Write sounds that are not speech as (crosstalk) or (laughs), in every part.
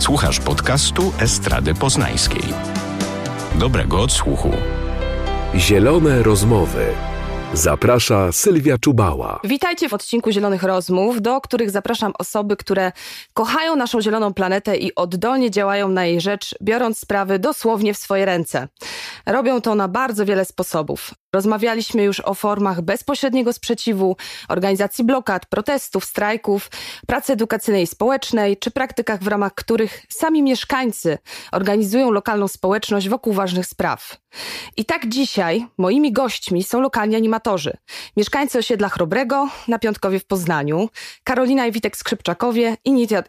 Słuchasz podcastu Estrady Poznańskiej. Dobrego odsłuchu. Zielone rozmowy. Zaprasza Sylwia Czubała. Witajcie w odcinku Zielonych Rozmów, do których zapraszam osoby, które kochają naszą zieloną planetę i oddolnie działają na jej rzecz, biorąc sprawy dosłownie w swoje ręce. Robią to na bardzo wiele sposobów. Rozmawialiśmy już o formach bezpośredniego sprzeciwu, organizacji blokad, protestów, strajków, pracy edukacyjnej i społecznej, czy praktykach, w ramach których sami mieszkańcy organizują lokalną społeczność wokół ważnych spraw. I tak dzisiaj moimi gośćmi są lokalni animatorzy. Mieszkańcy osiedla Chrobrego na Piątkowie w Poznaniu, Karolina i Witek Skrzypczakowie,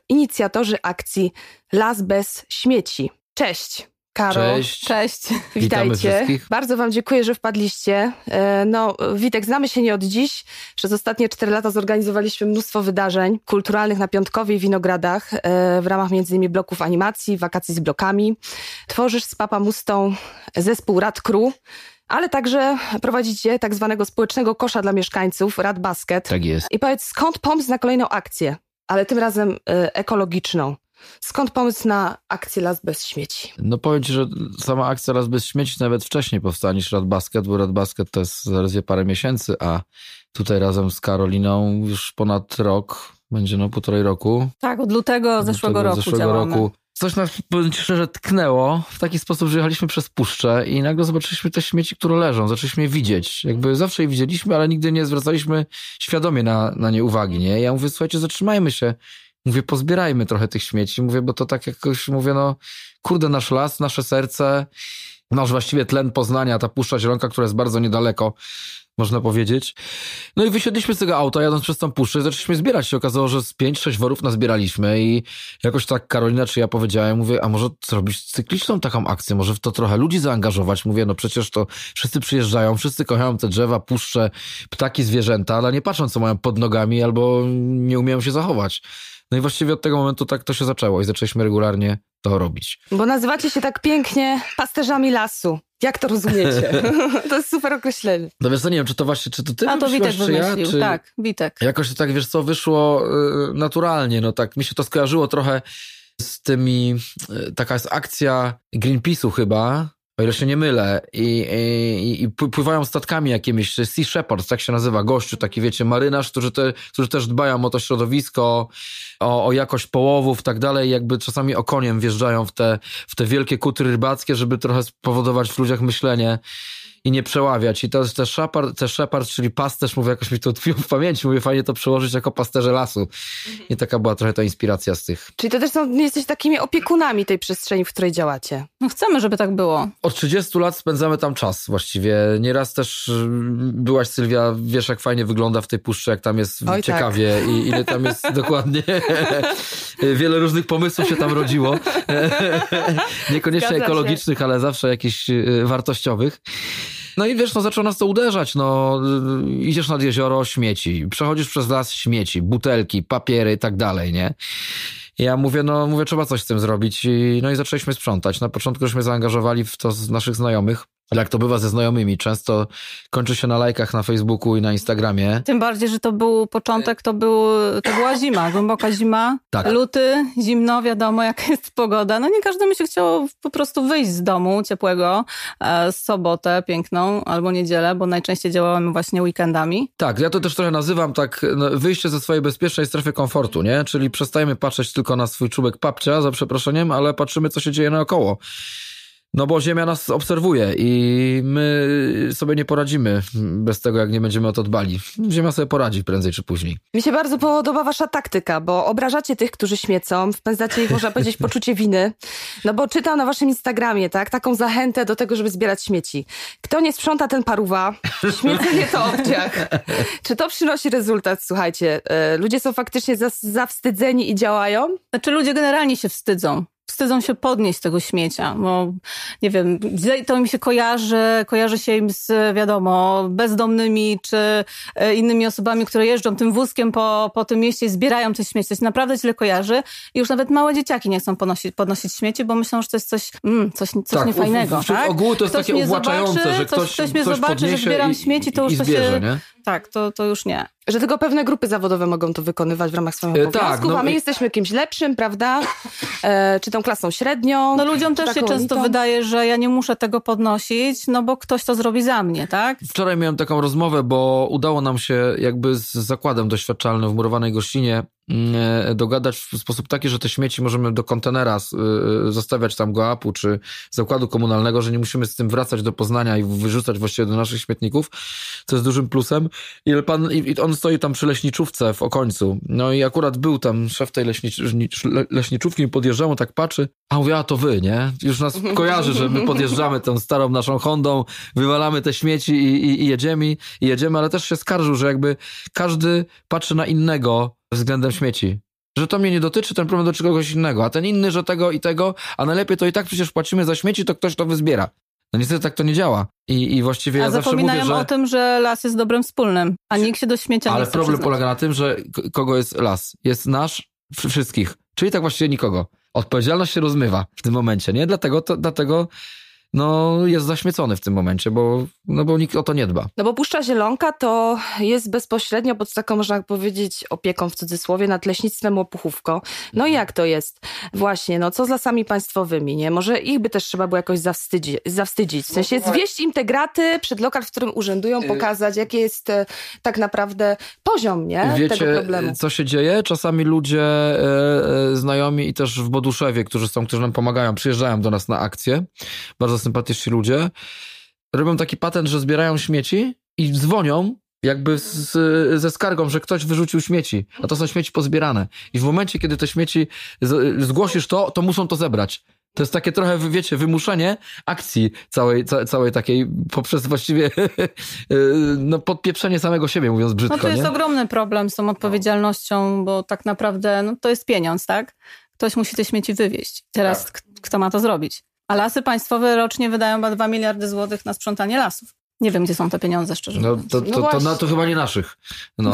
inicjatorzy akcji Las bez śmieci. Cześć! Karo. Cześć. Cześć. (laughs) Witajcie. wszystkich. Bardzo Wam dziękuję, że wpadliście. E, No, Witek, znamy się nie od dziś. Przez ostatnie cztery lata zorganizowaliśmy mnóstwo wydarzeń kulturalnych na Piątkowie i Winogradach e, w ramach m.in. bloków animacji, wakacji z blokami. Tworzysz z Papamustą zespół Rad Crew, ale także prowadzicie tak zwanego społecznego kosza dla mieszkańców, Rad Basket. Tak jest. I powiedz, skąd pomysł na kolejną akcję, ale tym razem e, ekologiczną? Skąd pomysł na akcję Las bez śmieci? No powiem ci, że sama akcja Raz Bez Śmieci nawet wcześniej powstała niż Rad Basket, bo Rad Basket to jest zaledwie parę miesięcy, a tutaj razem z Karoliną już ponad rok, będzie no półtorej roku. Tak, od lutego Od zeszłego tego roku zeszłego działamy. roku. Coś nas, powiem ci szczerze, tknęło w taki sposób, że jechaliśmy przez puszczę i nagle zobaczyliśmy te śmieci, które leżą. Zaczęliśmy je widzieć. Jakby zawsze je widzieliśmy, ale nigdy nie zwracaliśmy świadomie na, na nie uwagi, nie? Ja mówię, słuchajcie, zatrzymajmy się. Mówię, pozbierajmy trochę tych śmieci. Mówię, bo to tak jakoś, mówię, no, kurde, nasz las, nasze serce, nasz właściwie tlen Poznania, ta Puszcza Zielonka, która jest bardzo niedaleko, można powiedzieć. No i wysiedliśmy z tego auta, jadąc przez tą puszczę zaczęliśmy zbierać. Się okazało, że z 5-6 worów nazbieraliśmy i jakoś tak Karolina czy ja powiedziałem, mówię, a może zrobić cykliczną taką akcję, może w to trochę ludzi zaangażować. Mówię, no przecież to wszyscy przyjeżdżają, wszyscy kochają te drzewa, puszcze, ptaki, zwierzęta, ale nie patrzą, co mają pod nogami albo nie umieją się zachować. No i właściwie od tego momentu tak to się zaczęło i zaczęliśmy regularnie to robić. Bo nazywacie się tak pięknie pasterzami lasu. Jak to rozumiecie? (laughs) to jest super określenie. No wiesz co, nie wiem, czy to właśnie, czy to ty A to Witek czy ja, wymyślił, czy... tak, Witek. Jakoś to tak, wiesz co, wyszło y, naturalnie, no tak, mi się to skojarzyło trochę z tymi, y, taka jest akcja Greenpeace'u chyba, o ile się nie mylę, i, i, i pły- pływają statkami jakimiś, Sea Shepherds, tak się nazywa, gościu, taki wiecie, marynarz, którzy, te, którzy też dbają o to środowisko, o, o jakość połowów, tak dalej, jakby czasami okoniem wjeżdżają w te, w te wielkie kutry rybackie, żeby trochę spowodować w ludziach myślenie i nie przeławiać. I to jest te Shepard, te Shepard, czyli pasterz, mówię, jakoś mi to tkwiło w pamięci, mówię, fajnie to przełożyć jako pasterze lasu. I taka była trochę ta inspiracja z tych. Czyli to też są, jesteś takimi opiekunami tej przestrzeni, w której działacie. No chcemy, żeby tak było. Od 30 lat spędzamy tam czas właściwie. Nieraz też y, byłaś, Sylwia, wiesz jak fajnie wygląda w tej puszczy, jak tam jest Oj, ciekawie i ile tam jest (laughs) dokładnie. (laughs) Wiele różnych pomysłów się tam rodziło. (laughs) Niekoniecznie Zgadza się. ekologicznych, ale zawsze jakichś y, wartościowych. No i wiesz, no zaczął nas to uderzać, no y, idziesz nad jezioro, śmieci, przechodzisz przez las, śmieci, butelki, papiery i tak dalej, nie? Ja mówię, no mówię, trzeba coś z tym zrobić. I, no i zaczęliśmy sprzątać. Na początku żeśmy zaangażowali w to z naszych znajomych. Jak to bywa ze znajomymi, często kończy się na lajkach na Facebooku i na Instagramie. Tym bardziej, że to był początek, to, był, to była zima, głęboka zima. Tak. Luty, zimno, wiadomo jaka jest pogoda. No nie każdemu się chciało po prostu wyjść z domu ciepłego e, z sobotę piękną albo niedzielę, bo najczęściej działamy właśnie weekendami. Tak, ja to też trochę nazywam tak no, wyjście ze swojej bezpiecznej strefy komfortu, nie? Czyli przestajemy patrzeć tylko na swój czubek papcia, za przeproszeniem, ale patrzymy, co się dzieje naokoło. No bo Ziemia nas obserwuje i my sobie nie poradzimy bez tego, jak nie będziemy o to dbali. Ziemia sobie poradzi prędzej czy później. Mi się bardzo podoba wasza taktyka, bo obrażacie tych, którzy śmiecą, wpędzacie ich, można powiedzieć, (laughs) poczucie winy. No bo czytam na waszym Instagramie, tak, taką zachętę do tego, żeby zbierać śmieci. Kto nie sprząta, ten paruwa. (laughs) Śmiecenie to obciach. Czy to przynosi rezultat? Słuchajcie, e, ludzie są faktycznie zawstydzeni i działają? Znaczy ludzie generalnie się wstydzą. Wstydzą się podnieść tego śmiecia, bo nie wiem, to mi się kojarzy, kojarzy się im z, wiadomo, bezdomnymi czy e, innymi osobami, które jeżdżą tym wózkiem po, po tym mieście i zbierają te śmieci. To się naprawdę źle kojarzy i już nawet małe dzieciaki nie chcą ponosić, podnosić śmieci, bo myślą, że to jest coś, mm, coś, coś Tak, niefajnego. u- wśród tak? ogółu to jest Ktoś takie uwłaczające, zobaczy, że ktoś, ktoś- ktoś mnie ktoś zobaczy, że zbieram i- śmieci, to i już to zbierze, się... nie? Tak, to, to już nie. Że tylko pewne grupy zawodowe mogą to wykonywać w ramach swojego E, obowiązku, tak, no a my i- jesteśmy kimś lepszym, prawda? e, czy tą klasą średnią. No ludziom też się często wydaje, że ja nie muszę tego podnosić, no bo ktoś to zrobi za mnie, tak? Wczoraj miałem taką rozmowę, bo udało nam się jakby z zakładem doświadczalnym w murowanej gościnie dogadać w sposób taki, że te śmieci możemy do kontenera s- y, zostawiać tam go apu czy zakładu komunalnego, że nie musimy z tym wracać do Poznania i wyrzucać właściwie do naszych śmietników, co jest dużym plusem. I pan, i on stoi tam przy leśniczówce w Okońcu. No i akurat był tam szef tej leśnicz, le- leśniczówki, podjeżdżał, on tak patrzy, a mówię, a to wy, nie? Już nas (laughs) kojarzy, że my podjeżdżamy tą starą naszą Hondą, wywalamy te śmieci i, i, i jedziemy, i jedziemy, ale też się skarżył, że jakby każdy patrzy na innego względem śmieci. Że to mnie nie dotyczy, ten problem dotyczy kogoś innego, a ten inny, że tego i tego, a najlepiej to i tak przecież płacimy za śmieci, to ktoś to wyzbiera. No niestety tak to nie działa. I, i właściwie ja A zawsze mówię, zapominają że... o tym, że las jest dobrem wspólnym, a nikt się do śmiecia nie Ale chce problem przyznać. polega na tym, że kogo jest las? Jest nasz, wszy- wszystkich. Czyli tak właściwie nikogo. Odpowiedzialność się rozmywa w tym momencie, nie? Dlatego, to, dlatego no, jest zaśmiecony w tym momencie, bo, no, bo nikt o to nie dba. No bo Puszcza Zielonka to jest bezpośrednio pod taką, można powiedzieć, opieką w cudzysłowie nad leśnictwem Łopuchówko. No i jak to jest? Właśnie, no co z lasami państwowymi, nie? Może ich by też trzeba było jakoś zawstydzić, zawstydzić. W sensie zwieść im te graty przed lokal, w którym urzędują, pokazać, jaki jest e, tak naprawdę poziom, nie? tego Wiecie, problemu. co się dzieje? Czasami ludzie e, e, znajomi i też w Boduszewie, którzy są, którzy nam pomagają, przyjeżdżają do nas na akcje. Bardzo sympatyczni ludzie. Robią taki patent, że zbierają śmieci i dzwonią jakby z, ze skargą, że ktoś wyrzucił śmieci, a to są śmieci pozbierane. I w momencie, kiedy te śmieci z, zgłosisz to, to muszą to zebrać. To jest takie trochę, wiecie, wymuszenie akcji całej, ca, całej takiej poprzez właściwie (laughs) no, podpieprzenie samego siebie, mówiąc brzydko. No to jest nie? ogromny problem z tą odpowiedzialnością, bo tak naprawdę no, to jest pieniądz, tak? Ktoś musi te śmieci wywieźć. Teraz Tak. kto ma to zrobić? A lasy państwowe rocznie wydają chyba 2 miliardy złotych na sprzątanie lasów. Nie wiem, gdzie są te pieniądze, szczerze No mówiąc. to, No to, to, właśnie. no, to chyba nie naszych. No.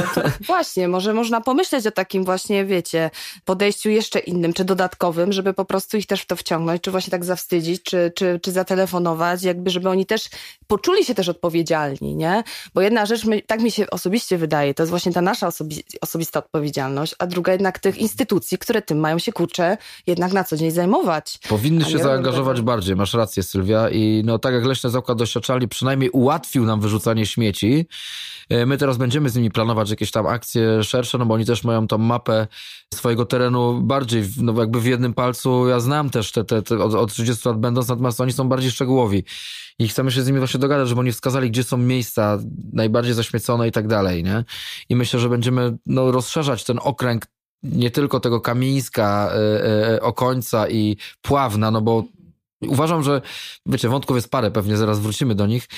(laughs) Właśnie, może można pomyśleć o takim właśnie, wiecie, podejściu jeszcze innym, czy dodatkowym, żeby po prostu ich też w to wciągnąć, czy właśnie tak zawstydzić, czy, czy, czy zatelefonować, jakby, żeby oni też poczuli się też odpowiedzialni, nie? Bo jedna rzecz, my, tak mi się osobiście wydaje, to jest właśnie ta nasza osobi osobista odpowiedzialność, a druga jednak tych instytucji, które tym mają się, kurczę, jednak na co dzień zajmować. Powinny się zaangażować bardziej, masz rację Sylwia. I no tak jak Leśny Zakład Doświadczalni przynajmniej ułatwił nam wyrzucanie śmieci, e, my teraz będziemy z nimi planować jakieś tam akcje szersze, no bo oni też mają tą mapę swojego terenu bardziej, no jakby w jednym palcu. Ja znam też te, te, te od, od 30 lat będąc, natomiast oni są bardziej szczegółowi. I chcemy się z nimi właśnie dogadać, żeby oni wskazali, gdzie są miejsca najbardziej zaśmiecone i tak dalej, nie? I myślę, że będziemy no, rozszerzać ten okręg nie tylko tego Kamińska, e, e, Okońca i Pławna, no bo uważam, że, wiecie, wątków jest parę, pewnie zaraz wrócimy do nich.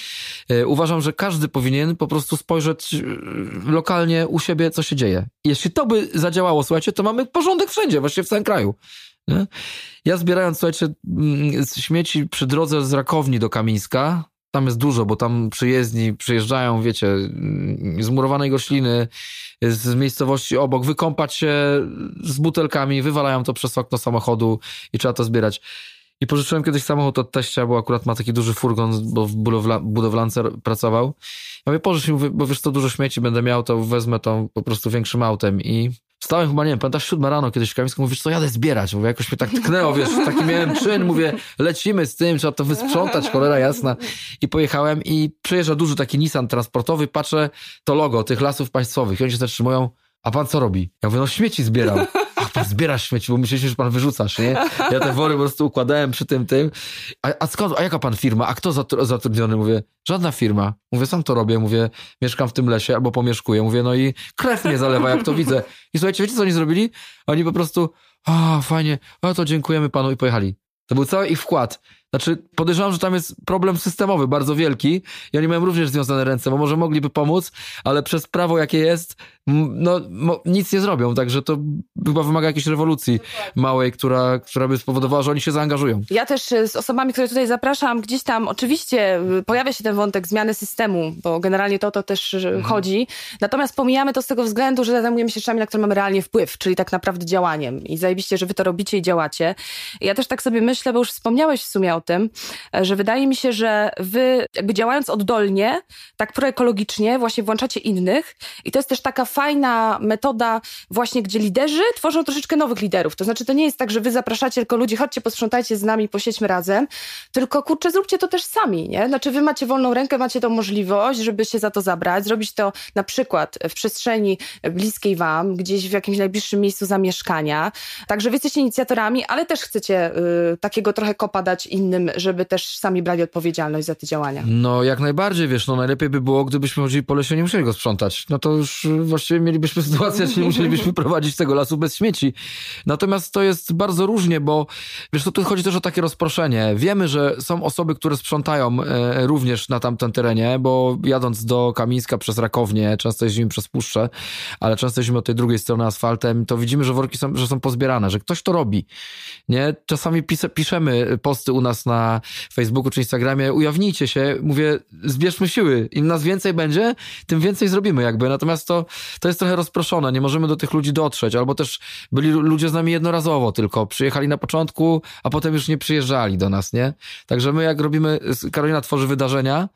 E, Uważam, że każdy powinien po prostu spojrzeć e, lokalnie u siebie, co się dzieje. Jeśli to by zadziałało, słuchajcie, to mamy porządek wszędzie, właściwie w całym kraju. Nie? Ja zbierając, słuchajcie, mm, śmieci przy drodze z Rakowni do Kamińska, tam jest dużo, bo tam przyjezdni przyjeżdżają, wiecie, mm, z murowanej gośliny, z miejscowości obok, wykąpać się z butelkami, wywalają to przez okno samochodu i trzeba to zbierać. I pożyczyłem kiedyś samochód od teścia, bo akurat ma taki duży furgon, bo w budowla, budowlance pracował. Ja mówię, pożycz mi, bo wiesz co, dużo śmieci będę miał, to wezmę to po prostu większym autem i Wstałem chyba, nie wiem, pamiętasz, siódma rano kiedyś w Kamińsku, mówisz, co jadę zbierać. Mówię, jakoś mnie tak tknęło, wiesz, taki miałem czyn, mówię, lecimy z tym, trzeba to wysprzątać, cholera jasna. I pojechałem i przyjeżdża duży taki Nissan transportowy, patrzę, to logo tych lasów państwowych i oni się zatrzymują, a pan co robi? Ja mówię, no śmieci zbieram. A pan zbiera śmieci, bo myślicie, że pan wyrzucasz, nie? Ja te wory po prostu układałem przy tym, tym. A, a skąd, a jaka pan firma? A kto zatru- zatrudniony? Mówię, żadna firma. Mówię, sam to robię, mówię, mieszkam w tym lesie albo pomieszkuję. Mówię, no i krew mnie zalewa, jak to widzę. I słuchajcie, wiecie co oni zrobili? Oni po prostu, a fajnie, a to dziękujemy panu i pojechali. To był cały ich wkład. Znaczy, podejrzewam, że tam jest problem systemowy bardzo wielki i oni mają również związane ręce, bo może mogliby pomóc, ale przez prawo, jakie jest, no, nic nie zrobią, także to chyba wymaga jakiejś rewolucji małej, która, która by spowodowała, że oni się zaangażują. Ja też y, z osobami, które tutaj zapraszam, gdzieś tam oczywiście y, pojawia się ten wątek zmiany systemu, bo generalnie to o to też y, chodzi. Natomiast pomijamy to z tego względu, że zajmujemy się rzeczami, na które mamy realnie wpływ, czyli tak naprawdę działaniem. I zajebiście, że wy to robicie i działacie. Ja też tak sobie myślę, bo już wspomniałeś w sumie o o tym, że wydaje mi się, że wy jakby działając oddolnie, tak proekologicznie, właśnie włączacie innych i to jest też taka fajna metoda właśnie, gdzie liderzy tworzą troszeczkę nowych liderów. To znaczy to nie jest tak, że wy zapraszacie tylko ludzi, chodźcie, posprzątajcie z nami, posiedźmy razem, tylko kurczę, zróbcie to też sami, nie? Znaczy wy macie wolną rękę, macie tą możliwość, żeby się za to zabrać, zrobić to na przykład w przestrzeni bliskiej wam, gdzieś w jakimś najbliższym miejscu zamieszkania. Także wy jesteście inicjatorami, ale też chcecie y, takiego trochę kopa dać innym, żeby też sami brali odpowiedzialność za te działania. No jak najbardziej, wiesz, no najlepiej by było, gdybyśmy chodzili po lesie, nie musieli go sprzątać. No to już właściwie mielibyśmy (laughs) sytuację, że nie musielibyśmy prowadzić tego lasu bez śmieci. Natomiast to jest bardzo różnie, bo wiesz, to tu chodzi też o takie rozproszenie. Wiemy, że są osoby, które sprzątają e, również na tamtym terenie, bo jadąc do Kamińska przez Rakownię, często jeździmy przez Puszczę, ale często jeździmy od tej drugiej strony asfaltem, to widzimy, że worki są, że są pozbierane, że ktoś to robi. Nie? Czasami pis piszemy posty u nas na Facebooku czy Instagramie, ujawnijcie się, mówię, zbierzmy siły. Im nas więcej będzie, tym więcej zrobimy jakby. Natomiast to, to jest trochę rozproszone, nie możemy do tych ludzi dotrzeć, albo też byli ludzie z nami jednorazowo tylko, przyjechali na początku, a potem już nie przyjeżdżali do nas, nie? Także my jak robimy, Karolina tworzy wydarzenia,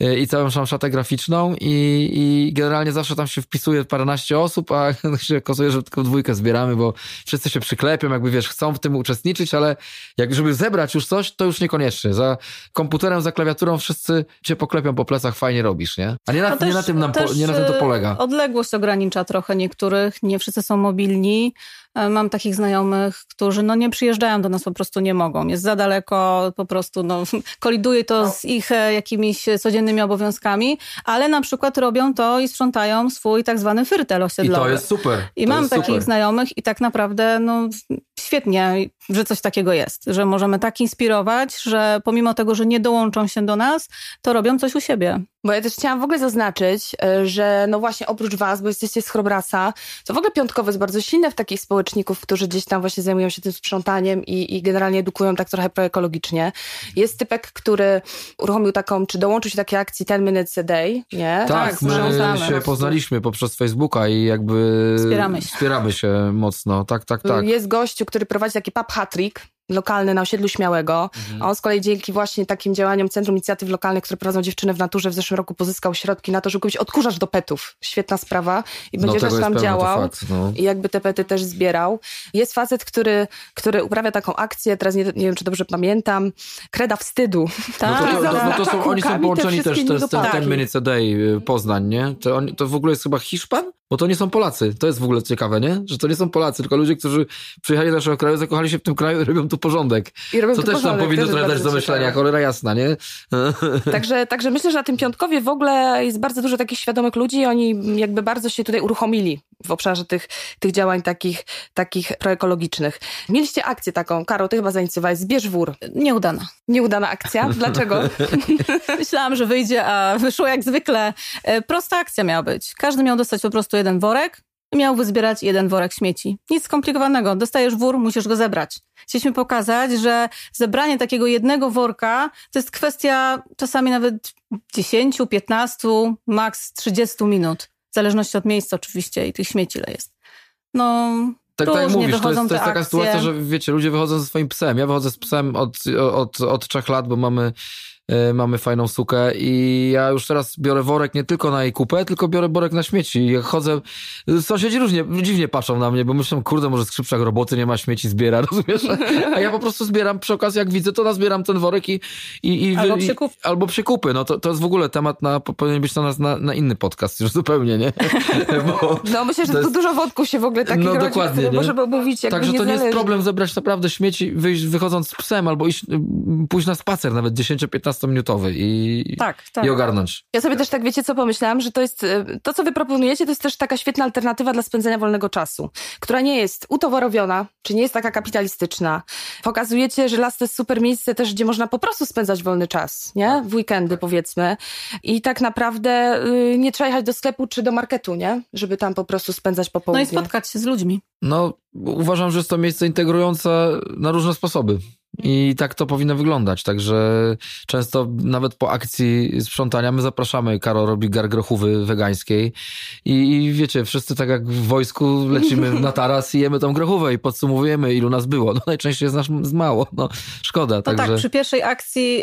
i całą szatę graficzną i, i generalnie zawsze tam się wpisuje paręnaście osób, a (laughs) się okazuje, że tylko dwójkę zbieramy, bo wszyscy się przyklepią, jakby wiesz, chcą w tym uczestniczyć, ale jak żeby zebrać już coś, to już niekoniecznie. Za komputerem, za klawiaturą wszyscy cię poklepią po plecach, fajnie robisz, nie? A nie na, też, nie na tym nam, nie na tym to polega. E, odległość ogranicza trochę niektórych, nie wszyscy są mobilni. E, mam takich znajomych, którzy no nie przyjeżdżają do nas, po prostu nie mogą. Jest za daleko, po prostu no, (laughs) koliduje to z ich e, jakimiś codziennymi obowiązkami, ale na przykład robią to i sprzątają swój tak zwany fyrtel osiedlowy. I to jest super. I to mam takich super. znajomych i tak naprawdę no, świetnie, że coś takiego jest, że możemy tak inspirować, że pomimo tego, że nie dołączą się do nas, to robią coś u siebie. Bo ja też chciałam w ogóle zaznaczyć, e, że no właśnie oprócz was, bo jesteście z Chrobrasa, to w ogóle piątkowe jest bardzo silne w takich społeczników, którzy gdzieś tam właśnie zajmują się tym sprzątaniem i, i generalnie edukują tak trochę proekologicznie. Jest typek, który uruchomił taką, czy dołączył się do takiej akcji 10 minutes a day, nie? Tak, tak my się poznaliśmy poprzez Facebooka i jakby wspieramy się. wspieramy się mocno, tak, tak, tak. Jest gościu, który prowadzi taki pub Hattrick, lokalny na osiedlu Śmiałego. Mhm. A on z kolei dzięki właśnie takim działaniom Centrum Inicjatyw Lokalnych, które prowadzą dziewczyny w naturze, w zeszłym roku pozyskał środki na to, żeby kupić odkurzacz do petów. Świetna sprawa. I będzie no, też tam działał. Fakt, no. I jakby te pety też zbierał. Jest facet, który, który uprawia taką akcję, teraz nie, nie wiem, czy dobrze pamiętam, kreda wstydu. Tak. No to, to, to, no to są, oni są połączeni też, to jest ten, ten Minutes a Day y, Poznań, nie? To, on, to w ogóle jest chyba Hiszpan? Bo to nie są Polacy. To jest w ogóle ciekawe, nie? Że to nie są Polacy, tylko ludzie, którzy przyjechali do naszego kraju, zakochali się w tym kraju i robią tu porządek. I robią Co tu też porządek, nam powinno trochę dać do myślenia, cholera jasna, nie? Także, także myślę, że na tym piątkowie w ogóle jest bardzo dużo takich świadomych ludzi i oni jakby bardzo się tutaj uruchomili w obszarze tych, tych działań takich, takich proekologicznych. Mieliście akcję taką, Karo, ty chyba zainicjowałeś, Zbierz wór. Nieudana. Nieudana akcja? Dlaczego? (laughs) Myślałam, że wyjdzie, a wyszło jak zwykle. E, prosta akcja miała być. Każdy miał dostać po prostu jeden worek miał wyzbierać jeden worek śmieci. Nic skomplikowanego. Dostajesz wór, musisz go zebrać. Chcieliśmy pokazać, że zebranie takiego jednego worka to jest kwestia czasami nawet 10, 15, maks 30 minut. W zależności od miejsca oczywiście i tych śmieci ile jest. No, tak, tak jak mówisz, to jest, to jest taka sytuacja, że wiecie, ludzie wychodzą ze swoim psem. Ja wychodzę z psem od, od, od trzech lat, bo mamy mamy fajną sukę i ja już teraz biorę worek nie tylko na jej kupę, tylko biorę worek na śmieci. Jak chodzę, sąsiedzi różnie, dziwnie patrzą na mnie, bo myślą, kurde, może skrzypczak roboty nie ma śmieci, zbiera, (laughs) rozumiesz? A ja po prostu zbieram, przy okazji jak widzę, to nazbieram ten worek i... i, i albo, przekup. i albo przekupy. No to, to jest w ogóle temat na, powinien być na, na, na inny podcast już zupełnie, nie? (laughs) Bo no myślę, że jest... dużo wodków się w ogóle takich no, rodzi, dokładnie, nie? żeby omówić. Także to nie jest problem zebrać naprawdę śmieci, wyjść, wychodząc z psem albo iść, pójść na spacer nawet 10-15 minutowy i tak, tak. i ogarnąć. Ja sobie też tak wiecie, co pomyślałam, że to jest, e, to co wy proponujecie, to jest też taka świetna alternatywa dla spędzenia wolnego czasu, która nie jest utowarowiona, czy nie jest taka kapitalistyczna. Pokazujecie, że las to jest super miejsce też, gdzie można po prostu spędzać wolny czas, nie? W weekendy powiedzmy. I tak naprawdę y, nie trzeba jechać do sklepu czy do marketu, nie? Żeby tam po prostu spędzać popołudnie. No i spotkać się z ludźmi. No, uważam, że jest to miejsce integrujące na różne sposoby I tak to powinno wyglądać. Także często nawet po akcji sprzątania my zapraszamy. Karo robi gargrochówy wegańskiej i, i wiecie, wszyscy tak jak w wojsku lecimy (laughs) na taras i jemy tą grochówę i podsumowujemy, ilu nas było. No najczęściej jest nas mało. No szkoda. No także... tak, przy pierwszej akcji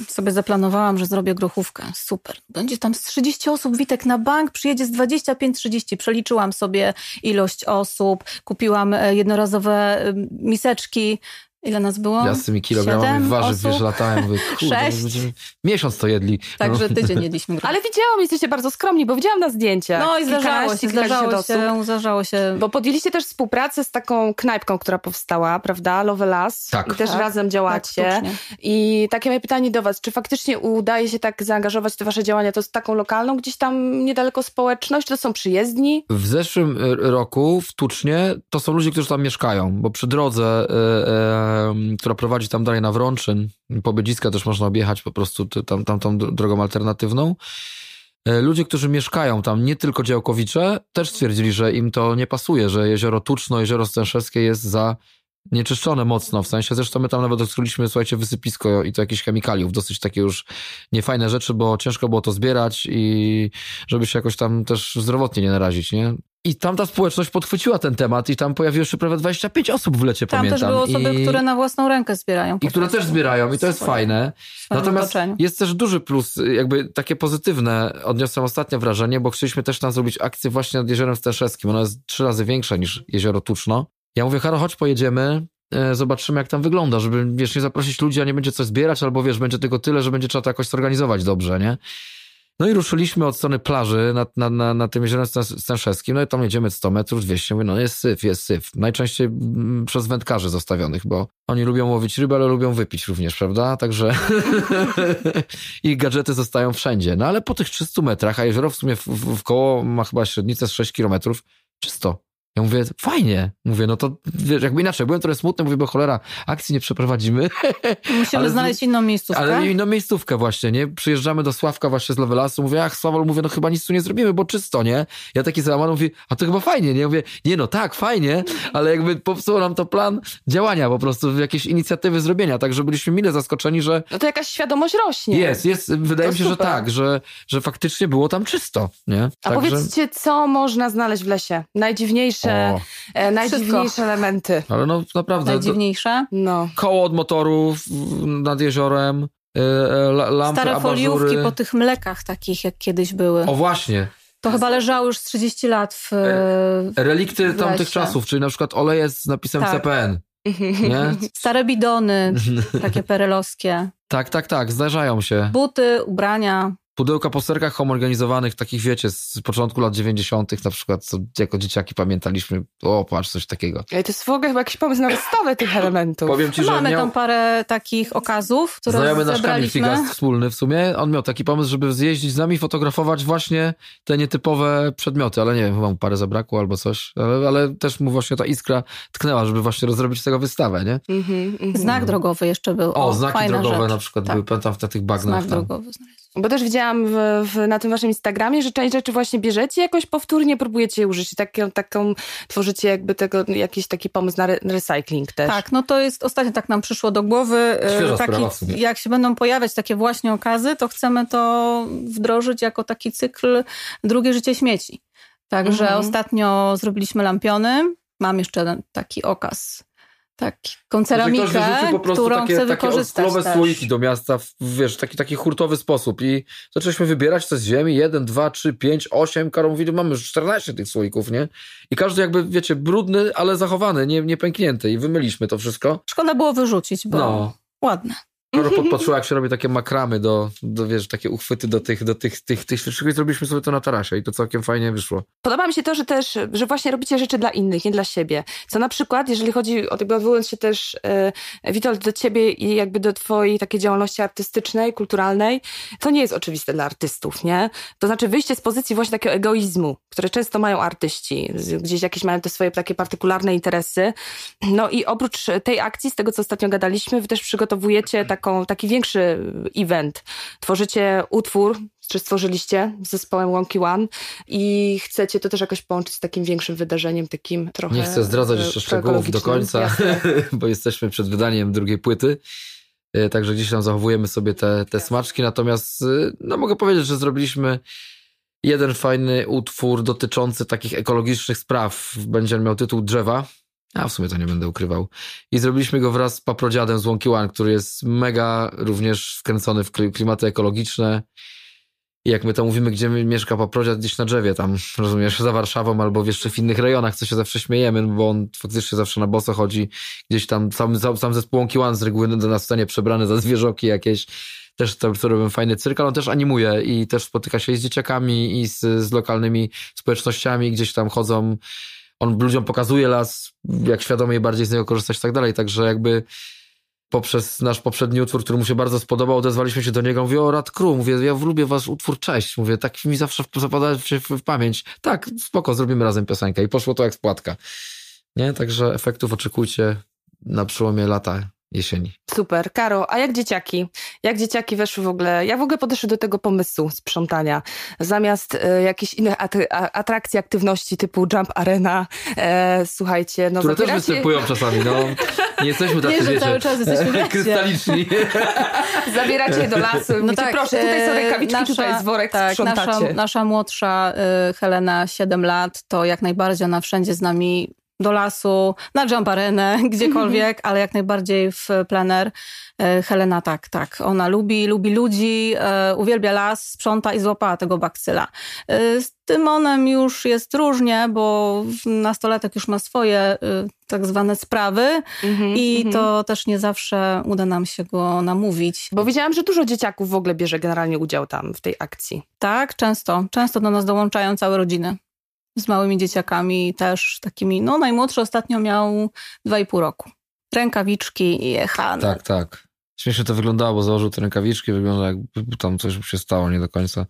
y, sobie zaplanowałam, że zrobię grochówkę. Super. Będzie tam z 30 osób, Witek na bank, przyjedzie z 25-30. Przeliczyłam sobie ilość osób, kupiłam e, jednorazowe y, miseczki, Ile nas było? Ja z tymi kilogramami Siedem warzyw, osób? wiesz, latałem, mówię, (laughs) kurde, będziemy- miesiąc to jedli. Także No. tydzień jedliśmy. (laughs) Ale widziałam, jesteście bardzo skromni, bo widziałam na zdjęciach. No i zdarzało się, zdarzało się, zdarzało się. Bo podjęliście też współpracę z taką knajpką, która powstała, prawda? Lovelas. Tak. I też Tak, razem działacie. tak. I takie moje pytanie do was, czy faktycznie udaje się tak zaangażować w te wasze działania? To jest taką lokalną gdzieś tam niedaleko społeczność? To są przyjezdni? W zeszłym y, roku w Tucznie to są ludzie, którzy tam mieszkają, bo przy drodze, y, y, która prowadzi tam dalej na Wrączyn, po Biedziska też można objechać po prostu tam, tam tą dr- drogą alternatywną. Y, Ludzie, którzy mieszkają tam, nie tylko działkowicze, też stwierdzili, że im to nie pasuje, że jezioro Tuczno, jezioro Stęszewskie jest za nieczyszczone mocno, w sensie, zresztą my tam nawet odkryliśmy, słuchajcie, wysypisko i to jakichś chemikaliów, dosyć takie już niefajne rzeczy, bo ciężko było to zbierać i żeby się jakoś tam też zdrowotnie nie narazić, nie? I tam ta społeczność podchwyciła ten temat i tam pojawiło się prawie 25 osób w lecie, Tam pamiętam. też były osoby, I... które na własną rękę zbierają. I które też zbierają i to jest swoje- fajne. Natomiast otoczeniu. jest też duży plus, jakby takie pozytywne, odniosłem ostatnio wrażenie, bo chcieliśmy też tam zrobić akcję właśnie nad Jeziorem Stęszewskim. Ono jest trzy razy większe niż Jezioro Tuczno. Ja mówię, Haro, chodź pojedziemy, e, zobaczymy jak tam wygląda, żeby, wiesz, nie zaprosić ludzi, a nie będzie coś zbierać, albo wiesz, będzie tylko tyle, że będzie trzeba to jakoś zorganizować dobrze, nie? No i ruszyliśmy od strony plaży nad, na, na, na tym jeziorem Stęs- Stęszewskim, no i tam jedziemy 100 metrów, 200, mówię, no jest syf, jest syf. Najczęściej mm, przez wędkarzy zostawionych, bo oni lubią łowić ryby, ale lubią wypić również, prawda? Także (laughs) ich gadżety zostają wszędzie. No ale po tych 300 metrach, a jezioro w sumie w, w, w koło ma chyba średnicę z 6 kilometrów, czysto. Ja mówię, fajnie. Mówię, no to wiesz, jakby inaczej, byłem trochę smutny, mówię, bo cholera, akcji nie przeprowadzimy. (laughs) Musimy ale znaleźć inną miejscówkę. Ale inną miejscówkę właśnie, nie? Przyjeżdżamy do Sławka właśnie z Levelasu, mówię, ach Sławol, mówię, no chyba nic tu nie zrobimy, bo czysto, nie? Ja taki załamany mówię, a to chyba fajnie, nie? Mówię, nie no, tak, fajnie, ale jakby popsuło nam to plan działania po prostu, jakieś inicjatywy zrobienia, także byliśmy mile zaskoczeni, że No to jakaś świadomość rośnie. jest, jest, wydaje To mi się, że super. tak, że, że faktycznie było tam czysto, nie? A powiedzcie, co można znaleźć w lesie? Najdziwniejsze, O, e, najdziwniejsze elementy. ale no naprawdę, to, Najdziwniejsze. No. koło od motorów nad jeziorem, y, la- lampy, Stare foliówki po tych mlekach takich, jak kiedyś były. O właśnie, To chyba leżało już z 30 lat w... relikty w tamtych czasów, czyli na przykład oleje z napisem Tak. CPN, (laughs) nie? Stare bidony, (laughs) takie perelowskie. Tak, tak, tak, zdarzają się. Buty, ubrania. Pudełka po serkach homogenizowanych, takich wiecie, z początku lat 90. na przykład, co jako dzieciaki pamiętaliśmy, o patrz, coś takiego. Ej, To jest w ogóle chyba jakiś pomysł na wystawę tych elementów. Powiem ci, że Mamy miał tam parę takich okazów, które znajomy nasz Kamil. Figast wspólny w sumie, on miał taki pomysł, żeby zjeździć z nami i fotografować właśnie te nietypowe przedmioty, ale nie wiem, chyba mu parę zabrakło albo coś, ale, ale też mu właśnie ta iskra tknęła, żeby właśnie rozrobić z tego wystawę, nie? Mhm, mhm. Znak drogowy jeszcze był. O, znaki fajna drogowe rzecz. na przykład Tak. były, pamiętam, w tych bagnach Znak tam. drogowy znaleźć. Bo też widziałam w, w, na tym waszym Instagramie, że część rzeczy właśnie bierzecie, jakoś powtórnie próbujecie je użyć. Taką, taką, tworzycie jakby tego, jakiś taki pomysł na re, recycling też. Tak, no to jest ostatnio tak nam przyszło do głowy. e, Świeża taki, jak się będą pojawiać takie właśnie okazy, to chcemy to wdrożyć jako taki cykl drugie życie śmieci. Także Mhm. ostatnio zrobiliśmy lampiony. Mam jeszcze taki okaz. Taki Że konceramikę, po prostu którą takie, chcę takie wykorzystać też. słoiki do miasta, w, wiesz, taki, taki hurtowy sposób i zaczęliśmy wybierać coś z ziemi, jeden, dwa, trzy, pięć, osiem, Karol mówi, mamy już 14 tych słoików, nie? I każdy jakby, wiecie, brudny, ale zachowany, nie, nie pęknięty i wymyliśmy to wszystko. Szkoda było wyrzucić, bo No. ładne. Karol podpatrzyła, (laughs) jak się robi takie makramy do, do wiesz, takie uchwyty do tych, do tych, tych, tych świeczek i zrobiliśmy sobie to na tarasie i to całkiem fajnie wyszło. Podoba mi się to, że też, że właśnie robicie rzeczy dla innych, nie dla siebie. Co na przykład, jeżeli chodzi o jakby odwołując się też, e, Witold, do ciebie i jakby do twojej takiej działalności artystycznej, kulturalnej, to nie jest oczywiste dla artystów, nie? To znaczy wyjście z pozycji właśnie takiego egoizmu, które często mają artyści, gdzieś jakieś mają te swoje takie partykularne interesy. No i oprócz tej akcji, z tego co ostatnio gadaliśmy, wy też przygotowujecie (clears throat) taką, taki większy event. Tworzycie utwór, czy stworzyliście z zespołem Wonky One i chcecie to też jakoś połączyć z takim większym wydarzeniem, takim trochę... Nie chcę zdradzać e, jeszcze szczegółów do końca, jasne. (laughs) bo jesteśmy przed wydaniem drugiej płyty. E, Także gdzieś tam zachowujemy sobie te, te smaczki. Natomiast e, no mogę powiedzieć, że zrobiliśmy jeden fajny utwór dotyczący takich ekologicznych spraw. Będzie on miał tytuł Drzewa. A w sumie to nie będę ukrywał. I zrobiliśmy go wraz z paprodziadem z Łąki One, który jest mega również wkręcony w kli- klimaty ekologiczne. I jak my to mówimy, gdzie mieszka paprodziad, gdzieś na drzewie tam, (laughs) rozumiesz, za Warszawą albo jeszcze w innych rejonach, co się zawsze śmiejemy, no bo on faktycznie zawsze na boso chodzi, gdzieś tam, sam, sam, sam zespół Łąki One z reguły na scenie przebrany za zwierzoki jakieś, też to, to robią fajny cyrk, ale on też animuje i też spotyka się i z dzieciakami i z, z lokalnymi społecznościami, gdzieś tam chodzą, on ludziom pokazuje las, jak świadomie bardziej z niego korzystać i tak dalej, także jakby poprzez nasz poprzedni utwór, który mu się bardzo spodobał, odezwaliśmy się do niego, mówię, o Rad Crew, mówię, ja lubię wasz utwór, cześć, mówię, tak mi zawsze zapada się w, w pamięć, tak, spoko, zrobimy razem piosenkę. I poszło to jak spłatka, nie, także efektów oczekujcie na przełomie lata, jesieni. Super. Karo, a jak dzieciaki? Jak dzieciaki weszły w ogóle, jak w ogóle podeszły do tego pomysłu sprzątania? Zamiast e, jakichś innych atrakcji, aktywności typu Jump Arena, e, słuchajcie, no Które też występują czasami, no, (laughs) nie jesteśmy tacy, Nie, że wiecie, cały czas jesteśmy krystaliczni. (laughs) Zabieracie je do lasu, no mówicie, proszę, tutaj są e, rękawiczki, tutaj jest worek, tak, sprzątacie. nasza, nasza młodsza y, Helena, 7 lat, to jak najbardziej ona wszędzie z nami do lasu, na jump arenę, (laughs) gdziekolwiek, ale jak najbardziej w plener. Y, Helena tak, tak. Ona lubi, lubi ludzi, y, uwielbia las, sprząta i złapała tego bakcyla. Y, Z Tymonem już jest różnie, bo nastolatek już ma swoje tak zwane sprawy Mhm, i mhm. to też nie zawsze uda nam się go namówić. Bo widziałam, że dużo dzieciaków w ogóle bierze generalnie udział tam w tej akcji. Tak, często. Często do nas dołączają całe rodziny. Z małymi dzieciakami też takimi. No, najmłodszy ostatnio miał dwa i pół roku. Rękawiczki i jechane. Tak, tak. Śmiesznie to wyglądało, bo założył te rękawiczki, wygląda jakby tam coś się stało nie do końca.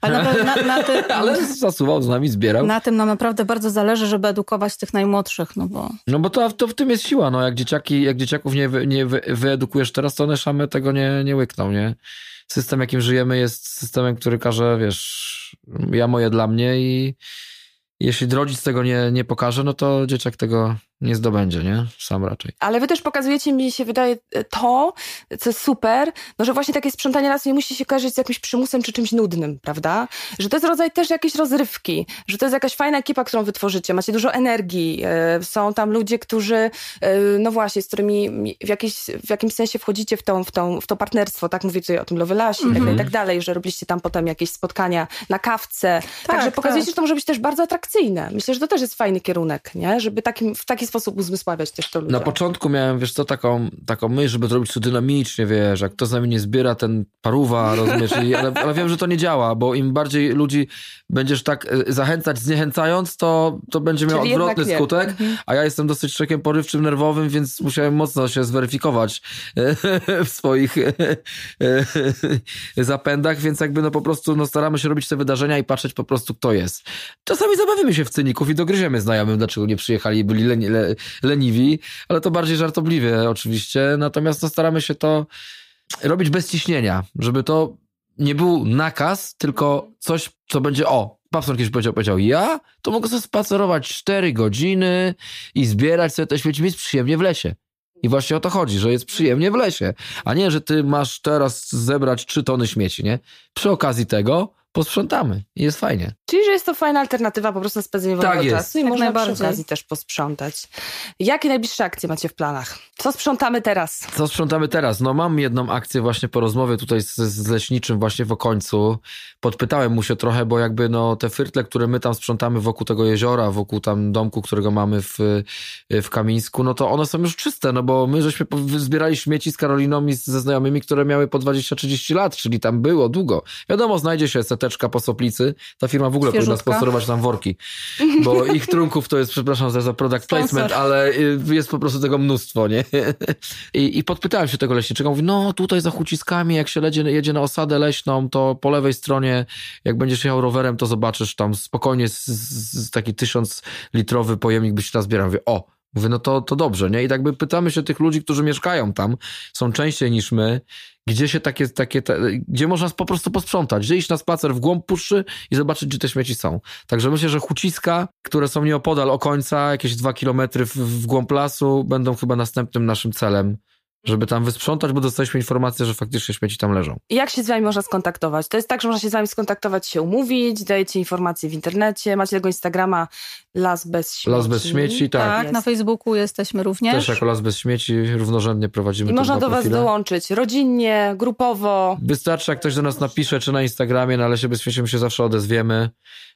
Ale na, na, ty, (laughs) Ale zasuwał z nami, zbierał. na tym nam naprawdę bardzo zależy, żeby edukować tych najmłodszych, no bo No bo to, to w tym jest siła, no jak dzieciaki, jak dzieciaków nie, wy, nie wy, wyedukujesz teraz, to one same tego nie, nie łykną, nie? System, jakim żyjemy jest systemem, który każe, wiesz, ja moje dla mnie i jeśli rodzic tego nie, nie pokaże, no to dzieciak tego nie zdobędzie, nie? Sam raczej. Ale wy też pokazujecie, mi się wydaje, to, co jest super, no że właśnie takie sprzątanie lasu nie musi się kojarzyć z jakimś przymusem czy czymś nudnym, prawda? Że to jest rodzaj też jakiejś rozrywki, że to jest jakaś fajna ekipa, którą wytworzycie, macie dużo energii, e, są tam ludzie, którzy, e, no właśnie, z którymi w, jakiś, w jakimś sensie wchodzicie w, tą, w, tą, w to partnerstwo, tak? Mówię tutaj o tym Lowy Lasie i tak dalej, i tak dalej, że robiliście tam potem jakieś spotkania na kawce. Także pokazujecie, tak. że to może być też bardzo atrakcyjne. Myślę, że to też jest fajny kierunek, nie? Żeby takim, w taki sposób uzmysławiać też to ludziom. Na początku miałem, wiesz co, taką, taką myśl, żeby zrobić to dynamicznie, wiesz, jak kto z nami nie zbiera, ten paruwa, (laughs) rozumiesz, I, ale, ale wiem, że to nie działa, bo im bardziej ludzi będziesz tak e, zachęcać, zniechęcając, to, to będzie miał Czyli odwrotny skutek, Mhm. a ja jestem dosyć człowiekiem porywczym, nerwowym, więc musiałem mocno się zweryfikować e, (laughs) w swoich e, zapędach, więc jakby no po prostu no, staramy się robić te wydarzenia i patrzeć po prostu, kto jest. Czasami zabawimy się w cyników i dogryziemy znajomym, dlaczego nie przyjechali i byli leni, le, leniwi, ale to bardziej żartobliwie oczywiście, natomiast no, staramy się to robić bez ciśnienia, żeby to nie był nakaz, tylko coś, co będzie, o, Papson kiedyś powiedział, powiedział, ja to mogę sobie spacerować 4 godziny i zbierać sobie te śmieci, mi jest przyjemnie w lesie. I właśnie o to chodzi, że jest przyjemnie w lesie, a nie, że ty masz teraz zebrać 3 tony śmieci, nie? Przy okazji tego posprzątamy i jest fajnie. Czyli, że jest to fajna alternatywa po prostu na spędzenie Tak wolnego czasu i Jak można przy okazji też posprzątać. Jakie najbliższe akcje macie w planach? Co sprzątamy teraz? Co sprzątamy teraz? No mam jedną akcję właśnie po rozmowie tutaj z, z leśniczym właśnie w Okońcu. Podpytałem mu się trochę, bo jakby no te fyrtle, które my tam sprzątamy wokół tego jeziora, wokół tam domku, którego mamy w, w Kamińsku, no to one są już czyste, no bo my żeśmy zbierali śmieci z Karoliną i z- ze znajomymi, które miały po 20-30 lat, czyli tam było długo. Wiadomo, znajdzie się seteczka po Soplicy. Ta firma w ogóle powinna Świeżutka. sponsorować nam worki, bo (laughs) ich trunków to jest, przepraszam za, za product placement, ale y, jest po prostu tego mnóstwo, nie? (laughs) I, I podpytałem się tego leśniczego, mówi, no tutaj za Huciskami, jak się jedzie, jedzie na osadę leśną, to po lewej stronie, jak będziesz jechał rowerem, to zobaczysz tam spokojnie z, z, z taki tysiąc litrowy pojemnik byś nazbierał. Mówię, o, Mówię, no to, to dobrze, nie? I tak by pytamy się tych ludzi, którzy mieszkają tam, są częściej niż my, gdzie się takie, takie te, gdzie można po prostu posprzątać, gdzie iść na spacer w głąb puszczy i zobaczyć, gdzie te śmieci są. Także myślę, że huciska, które są nieopodal końca, jakieś dwa kilometry w, w głąb lasu, będą chyba następnym naszym celem żeby tam wysprzątać, bo dostaliśmy informację, że faktycznie śmieci tam leżą. I jak się z wami można skontaktować? To jest tak, że można się z wami skontaktować, się umówić, dajecie informacje w internecie, macie tego Instagrama Las Bez Śmieci. Las Bez Śmieci, tak. Tak, na Facebooku jesteśmy również. Też jako Las Bez Śmieci równorzędnie prowadzimy I można do profile. was dołączyć rodzinnie, grupowo. Wystarczy, jak ktoś do nas napisze, czy na Instagramie, na Lesie Bez Śmieci, my się zawsze odezwiemy.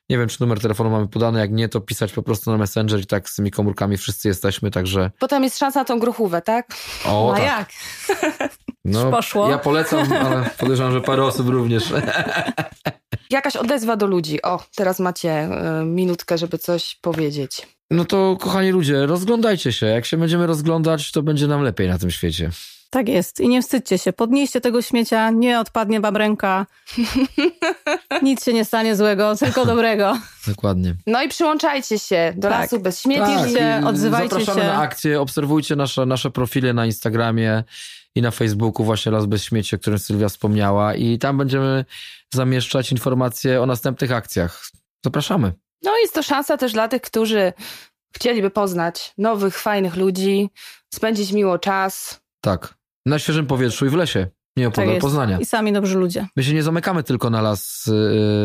Nie wiem, czy numer telefonu mamy podany, jak nie, to pisać po prostu na Messenger i tak z tymi komórkami wszyscy jesteśmy, także... Potem jest szansa na tą gruchówę, tak? O, A tak. Jak? (laughs) No, poszło? Ja polecam, ale podejrzewam, że parę osób również. (laughs) Jakaś odezwa do ludzi. O, teraz macie y, minutkę, żeby coś powiedzieć. No to, kochani ludzie, rozglądajcie się. Jak się będziemy rozglądać, to będzie nam lepiej na tym świecie. Tak jest. I nie wstydźcie się. Podnieście tego śmiecia, nie odpadnie wam ręka. (laughs) Nic się nie stanie złego, tylko (laughs) dobrego. Dokładnie. No i przyłączajcie się do Tak. Lasu Bez Śmieci. Tak. się, i odzywajcie Zapraszamy się. na akcję, obserwujcie nasze, nasze profile na Instagramie i na Facebooku, właśnie Las Bez Śmieci, o którym Sylwia wspomniała i tam będziemy zamieszczać informacje o następnych akcjach. Zapraszamy. No jest to szansa też dla tych, którzy chcieliby poznać nowych, fajnych ludzi, spędzić miło czas. Tak. Na świeżym powietrzu i w lesie, nie Tak opodal jest. Poznania. I sami dobrzy ludzie. My się nie zamykamy tylko na las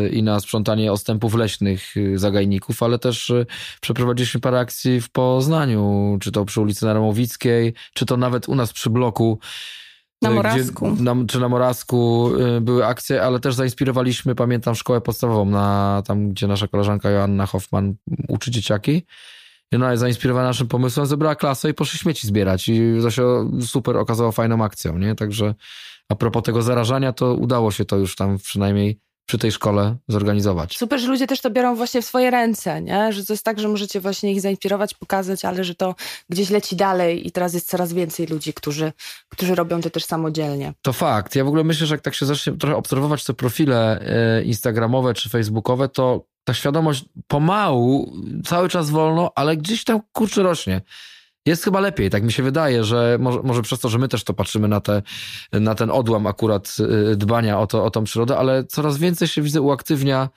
yy, i na sprzątanie ostępów leśnych yy, zagajników, ale też yy, przeprowadziliśmy parę akcji w Poznaniu, czy to przy ulicy Naramowickiej, czy to nawet u nas przy bloku. Na Morawsku. Gdzie, na, czy na Morawsku yy, były akcje, ale też zainspirowaliśmy, pamiętam, szkołę podstawową, na, tam gdzie nasza koleżanka Joanna Hoffman uczy dzieciaki. I ona zainspirowana naszym pomysłem, zebrała klasę i poszli śmieci zbierać. I to się super okazało fajną akcją, nie? Także a propos tego zarażania, to udało się to już tam przynajmniej przy tej szkole zorganizować. Super, że ludzie też to biorą właśnie w swoje ręce, nie? Że to jest tak, że możecie właśnie ich zainspirować, pokazać, ale że to gdzieś leci dalej i teraz jest coraz więcej ludzi, którzy, którzy robią to też samodzielnie. To fakt. Ja w ogóle myślę, że jak tak się zacznie trochę obserwować te profile e, instagramowe czy facebookowe, to ta świadomość pomału, cały czas wolno, ale gdzieś tam kurczę rośnie. Jest chyba lepiej, tak mi się wydaje, że może, może przez to, że my też to patrzymy na, te, na ten odłam akurat y, dbania o, to, o tą przyrodę, ale coraz więcej się widzę uaktywnia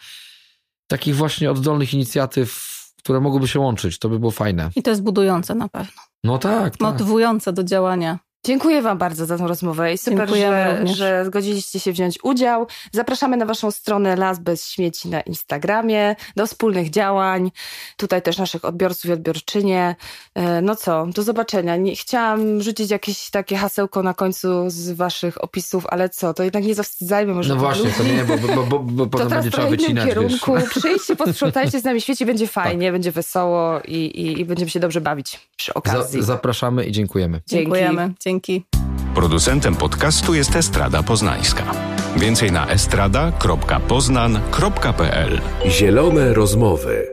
takich właśnie oddolnych inicjatyw, które mogłyby się łączyć. To by było fajne. I to jest budujące na pewno. No tak, tak. Motywujące do działania. Dziękuję Wam bardzo za tę rozmowę i super, Dziękujemy że, również. że zgodziliście się wziąć udział. Zapraszamy na Waszą stronę Las Bez Śmieci na Instagramie do wspólnych działań. Tutaj też naszych odbiorców i odbiorczynie. E, No co, do zobaczenia. Nie, chciałam rzucić jakieś takie hasełko na końcu z Waszych opisów, ale co, to jednak nie zawstydzajmy może No właśnie, to nie, bo, bo, bo, bo (laughs) To potem będzie trzeba wycinać, wiesz. kierunku. Przyjdźcie, posprzątajcie z nami świeci, będzie Tak. fajnie, będzie wesoło i, i, i będziemy się dobrze bawić przy Za, okazji. zapraszamy i dziękujemy. Dzięki. Dziękujemy. Dzięki. Producentem podcastu jest Estrada Poznańska. Więcej na estrada.poznan.pl Zielone rozmowy.